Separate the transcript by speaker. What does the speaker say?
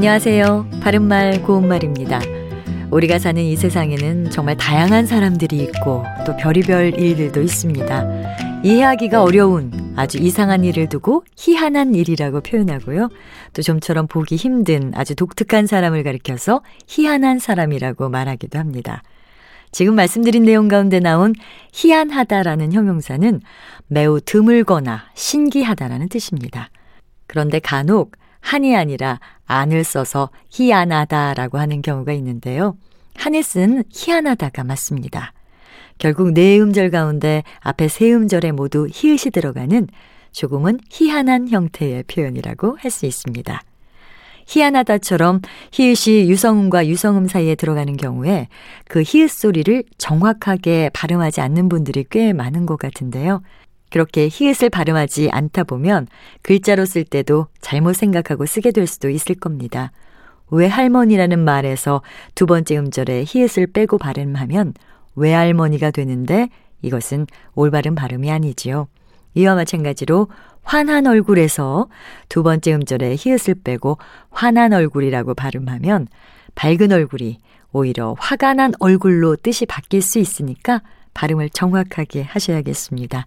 Speaker 1: 안녕하세요. 바른말 고운말입니다. 우리가 사는 이 세상에는 정말 다양한 사람들이 있고 또 별의별 일들도 있습니다. 이해하기가 어려운 아주 이상한 일을 두고 희한한 일이라고 표현하고요. 또 좀처럼 보기 힘든 아주 독특한 사람을 가리켜서 희한한 사람이라고 말하기도 합니다. 지금 말씀드린 내용 가운데 나온 희한하다라는 형용사는 매우 드물거나 신기하다라는 뜻입니다. 그런데 간혹 한이 아니라 안을 써서 희한하다라고 하는 경우가 있는데요. 한에 쓴 희한하다가 맞습니다. 결국 네 음절 가운데 앞에 세 음절에 모두 히읗이 들어가는 조금은 희한한 형태의 표현이라고 할 수 있습니다. 희한하다처럼 히읗이 유성음과 유성음 사이에 들어가는 경우에 그 히읗 소리를 정확하게 발음하지 않는 분들이 꽤 많은 것 같은데요. 그렇게 히읗을 발음하지 않다 보면 글자로 쓸 때도 잘못 생각하고 쓰게 될 수도 있을 겁니다. 외할머니라는 말에서 두 번째 음절에 히읗을 빼고 발음하면 외할머니가 되는데 이것은 올바른 발음이 아니지요. 이와 마찬가지로 환한 얼굴에서 두 번째 음절에 히읗을 빼고 환한 얼굴이라고 발음하면 밝은 얼굴이 오히려 화가 난 얼굴로 뜻이 바뀔 수 있으니까 발음을 정확하게 하셔야겠습니다.